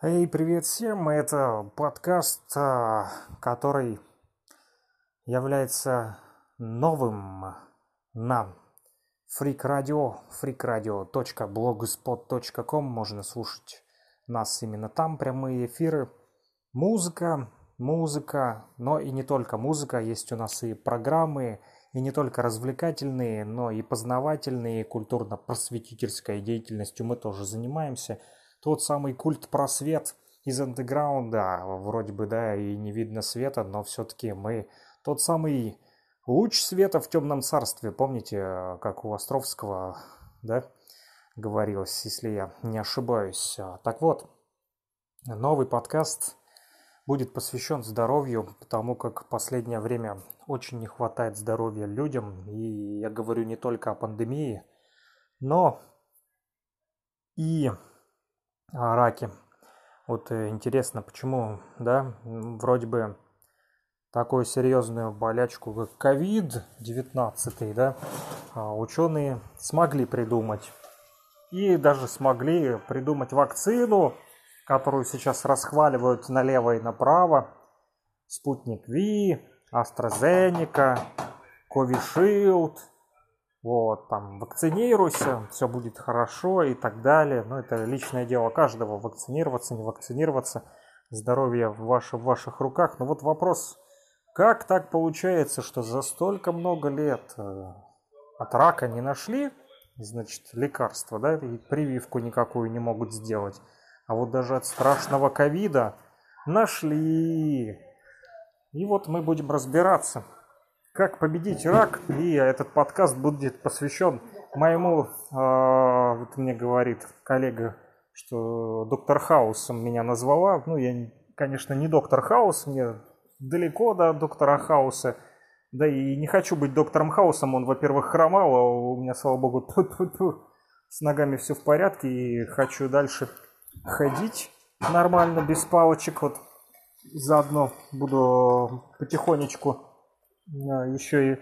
Эй, привет всем! Это подкаст, а, который является новым на Freak Radio, freakradio.blogspot.com. Можно слушать нас именно там, прямые эфиры. Музыка, музыка, но и не только музыка. Есть у нас и программы, и не только развлекательные, но и познавательные, культурно-просветительской деятельностью мы тоже занимаемся – тот самый культ просвет из андеграунда, вроде бы, да, и не видно света, но все-таки мы тот самый луч света в темном царстве, помните, как у Островского, да, говорилось, если я не ошибаюсь. Так вот, новый подкаст будет посвящен здоровью, потому как в последнее время очень не хватает здоровья людям, и я говорю не только о пандемии, но и о раке. Вот э, интересно, почему, да, вроде бы такую серьезную болячку, как COVID-19, да, а ученые смогли придумать. И даже смогли придумать вакцину, которую сейчас расхваливают налево и направо. Спутник Ви, AstraZeneca, Covishield – вот, там, вакцинируйся, все будет хорошо и так далее. Но это личное дело каждого, вакцинироваться, не вакцинироваться. Здоровье в, ваше, в ваших руках. Но вот вопрос, как так получается, что за столько много лет э, от рака не нашли, значит, лекарства, да, и прививку никакую не могут сделать. А вот даже от страшного ковида нашли. И вот мы будем разбираться. Как победить рак? И этот подкаст будет посвящен моему, э, вот мне говорит коллега, что доктор Хаусом меня назвала. Ну, я, конечно, не доктор Хаус, мне далеко до доктора Хауса. Да и не хочу быть доктором Хаусом, он, во-первых, хромал, а у меня, слава богу, ту -ту -ту, с ногами все в порядке, и хочу дальше ходить нормально, без палочек. Вот заодно буду потихонечку еще и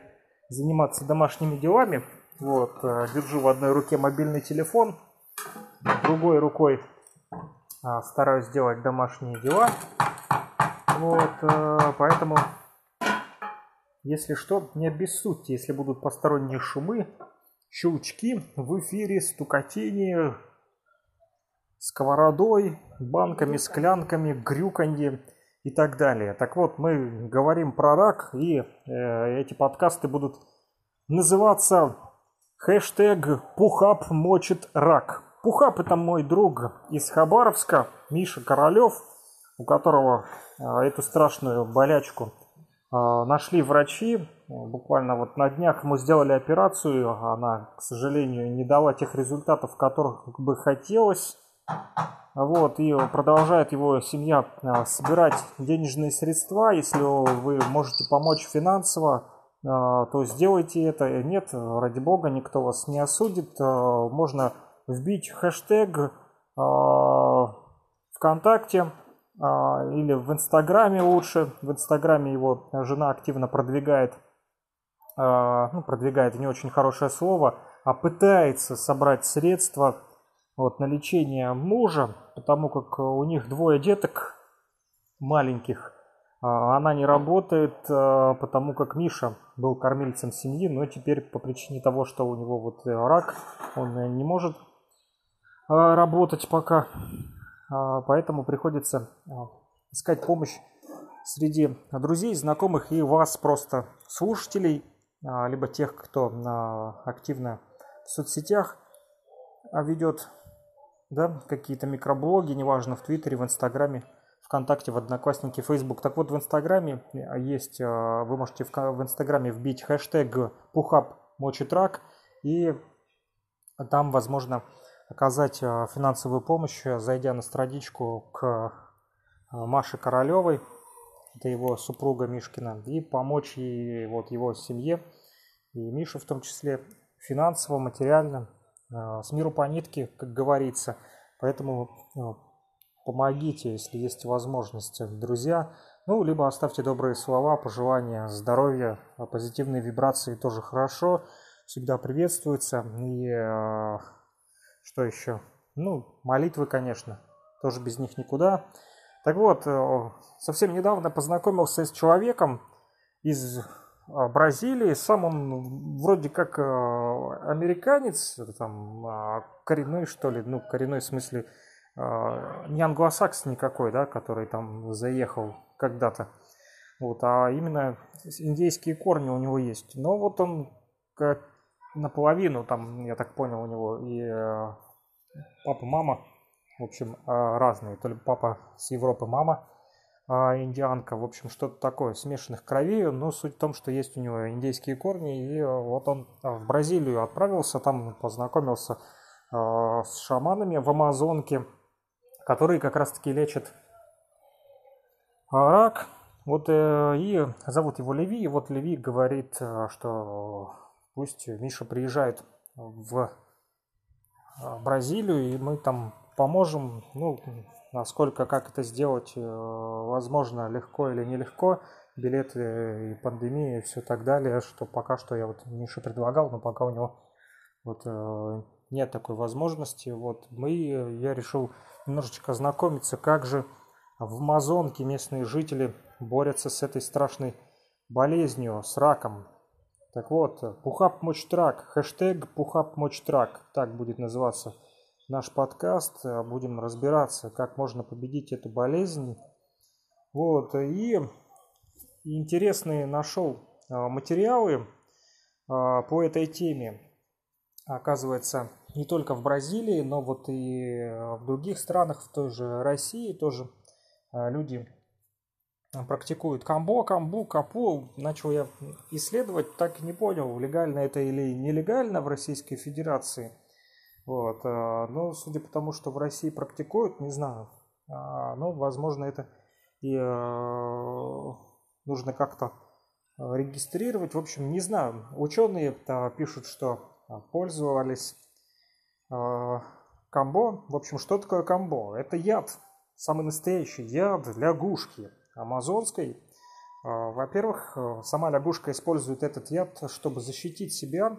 заниматься домашними делами. Вот, э, держу в одной руке мобильный телефон, другой рукой а, стараюсь делать домашние дела. Вот, поэтому, если что, не обессудьте, если будут посторонние шумы, щелчки в эфире, стукотение, сковородой, банками, склянками, грюканье – и так далее. Так вот, мы говорим про рак, и э, эти подкасты будут называться хэштег «Пухап мочит рак». Пухап – это мой друг из Хабаровска, Миша Королев, у которого э, эту страшную болячку э, нашли врачи. Буквально вот на днях ему сделали операцию, она, к сожалению, не дала тех результатов, которых бы хотелось. Вот, и продолжает его семья а, собирать денежные средства. Если вы можете помочь финансово, а, то сделайте это. Нет, ради бога, никто вас не осудит. Можно вбить хэштег ВКонтакте или в Инстаграме лучше. В Инстаграме его жена активно продвигает. Ну, продвигает не очень хорошее слово, а пытается собрать средства вот, на лечение мужа, потому как у них двое деток маленьких. А, она не работает, а, потому как Миша был кормильцем семьи, но теперь по причине того, что у него вот рак, он не может а, работать пока. Поэтому приходится искать помощь среди друзей, знакомых и вас просто слушателей, либо тех, кто активно в соцсетях ведет да, какие-то микроблоги, неважно, в Твиттере, в Инстаграме, ВКонтакте, в Одноклассники, Фейсбук. Так вот, в Инстаграме э, есть, э, вы можете в, в Инстаграме вбить хэштег пухап мочит рак, и там возможно оказать э, финансовую помощь, зайдя на страничку к Маше Королевой, это его супруга Мишкина, и помочь ей, вот, его семье, и Мишу в том числе, финансово, материально, с миру по нитке, как говорится. Поэтому э, помогите, если есть возможность, друзья. Ну, либо оставьте добрые слова, пожелания, здоровья, позитивные вибрации тоже хорошо, всегда приветствуются. И э, что еще? Ну, молитвы, конечно. тоже без них никуда. Так вот, э, совсем недавно познакомился с человеком из Бразилии. Сам он вроде как американец, там, а, коренной, что ли, ну, коренной в смысле, не англосакс никакой, да, который там заехал когда-то. Вот, а именно индейские корни у него есть. Но вот он как наполовину, там, я так понял, у него и э, папа, мама, в общем, э, разные. То ли папа с Европы, мама а индианка, в общем, что-то такое, смешанных кровей. Но суть в том, что есть у него индейские корни. И вот он в Бразилию отправился, там познакомился э, с шаманами в Амазонке, которые как раз-таки лечат рак, вот э, и зовут его Леви, и вот Леви говорит, э, что пусть Миша приезжает в э, Бразилию, и мы там поможем, ну, насколько, как это сделать, возможно, легко или нелегко, билеты и пандемия и все так далее, что пока что я вот Миша предлагал, но пока у него вот нет такой возможности, вот мы, я решил немножечко ознакомиться, как же в Амазонке местные жители борются с этой страшной болезнью, с раком. Так вот, Пухап Мочтрак, хэштег Пухап Мочтрак, так будет называться наш подкаст. Будем разбираться, как можно победить эту болезнь. Вот, и интересные нашел а, материалы а, по этой теме. Оказывается, не только в Бразилии, но вот и в других странах, в той же России тоже а, люди а, практикуют камбо, камбу, капу. Начал я исследовать, так и не понял, легально это или нелегально в Российской Федерации. Вот. А, но судя по тому, что в России практикуют, не знаю. Но, возможно, это и нужно как-то регистрировать. В общем, не знаю. Ученые пишут, что пользовались камбо. В общем, что такое камбо? Это яд самый настоящий яд лягушки амазонской. А, во-первых, сама лягушка использует этот яд, чтобы защитить себя,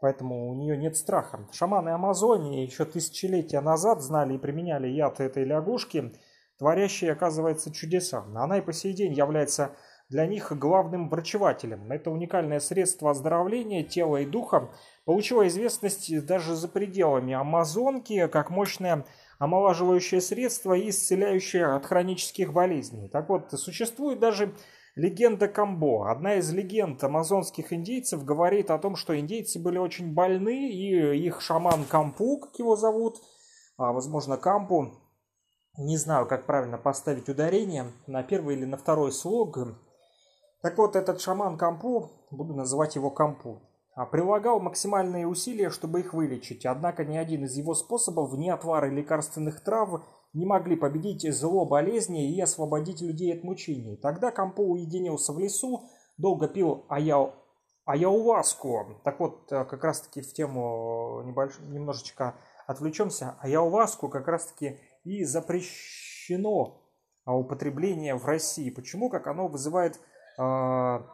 поэтому у нее нет страха. Шаманы Амазонии еще тысячелетия назад знали и применяли яд этой лягушки, творящей, оказывается, чудеса. Она и по сей день является для них главным врачевателем. Это уникальное средство оздоровления тела и духа получило известность даже за пределами Амазонки, как мощное омолаживающее средство и исцеляющее от хронических болезней. Так вот, существует даже легенда Камбо. Одна из легенд амазонских индейцев говорит о том, что индейцы были очень больны, и их шаман Кампу, как его зовут, а, возможно, Кампу, не знаю, как правильно поставить ударение, на первый или на второй слог. Так вот, этот шаман Кампу, буду называть его Кампу, а прилагал максимальные усилия, чтобы их вылечить, однако ни один из его способов, ни отвары лекарственных трав не могли победить зло болезни и освободить людей от мучений. Тогда Кампо уединился в лесу, долго пил аяу, аяуваску. Так вот, э, как раз-таки в тему небольш... немножечко отвлечемся. Аяуваску как раз-таки и запрещено употребление в России. Почему? Как оно вызывает э,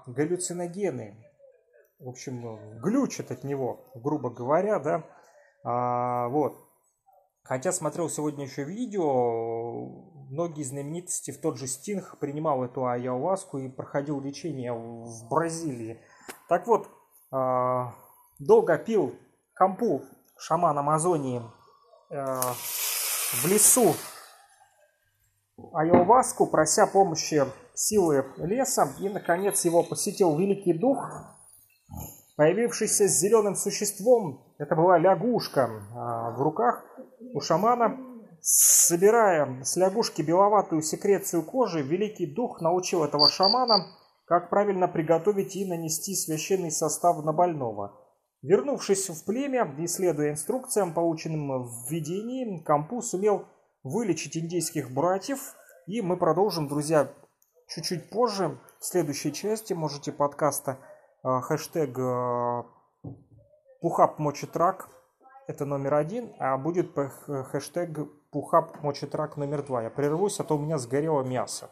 галлюциногены в общем, глючит от него, грубо говоря, да. А, вот. Хотя смотрел сегодня еще видео, многие знаменитости, в тот же Стинг принимал эту ayahuasку и проходил лечение в Бразилии. Так вот, а, долго пил кампу шаман Амазонии а, в лесу ayahuasку, прося помощи силы леса, и, наконец, его посетил Великий Дух, Появившийся с зеленым существом, это была лягушка а, в руках у шамана. Собирая с лягушки беловатую секрецию кожи, великий дух научил этого шамана, как правильно приготовить и нанести священный состав на больного. Вернувшись в племя и следуя инструкциям, полученным в видении, Кампу сумел вылечить индейских братьев. И мы продолжим, друзья, чуть-чуть позже, в следующей части, можете подкаста а, хэштег а, Пухап Мочетрак это номер один, а будет хэштег Пухап Мочетрак номер два. Я прервусь, а то у меня сгорело мясо.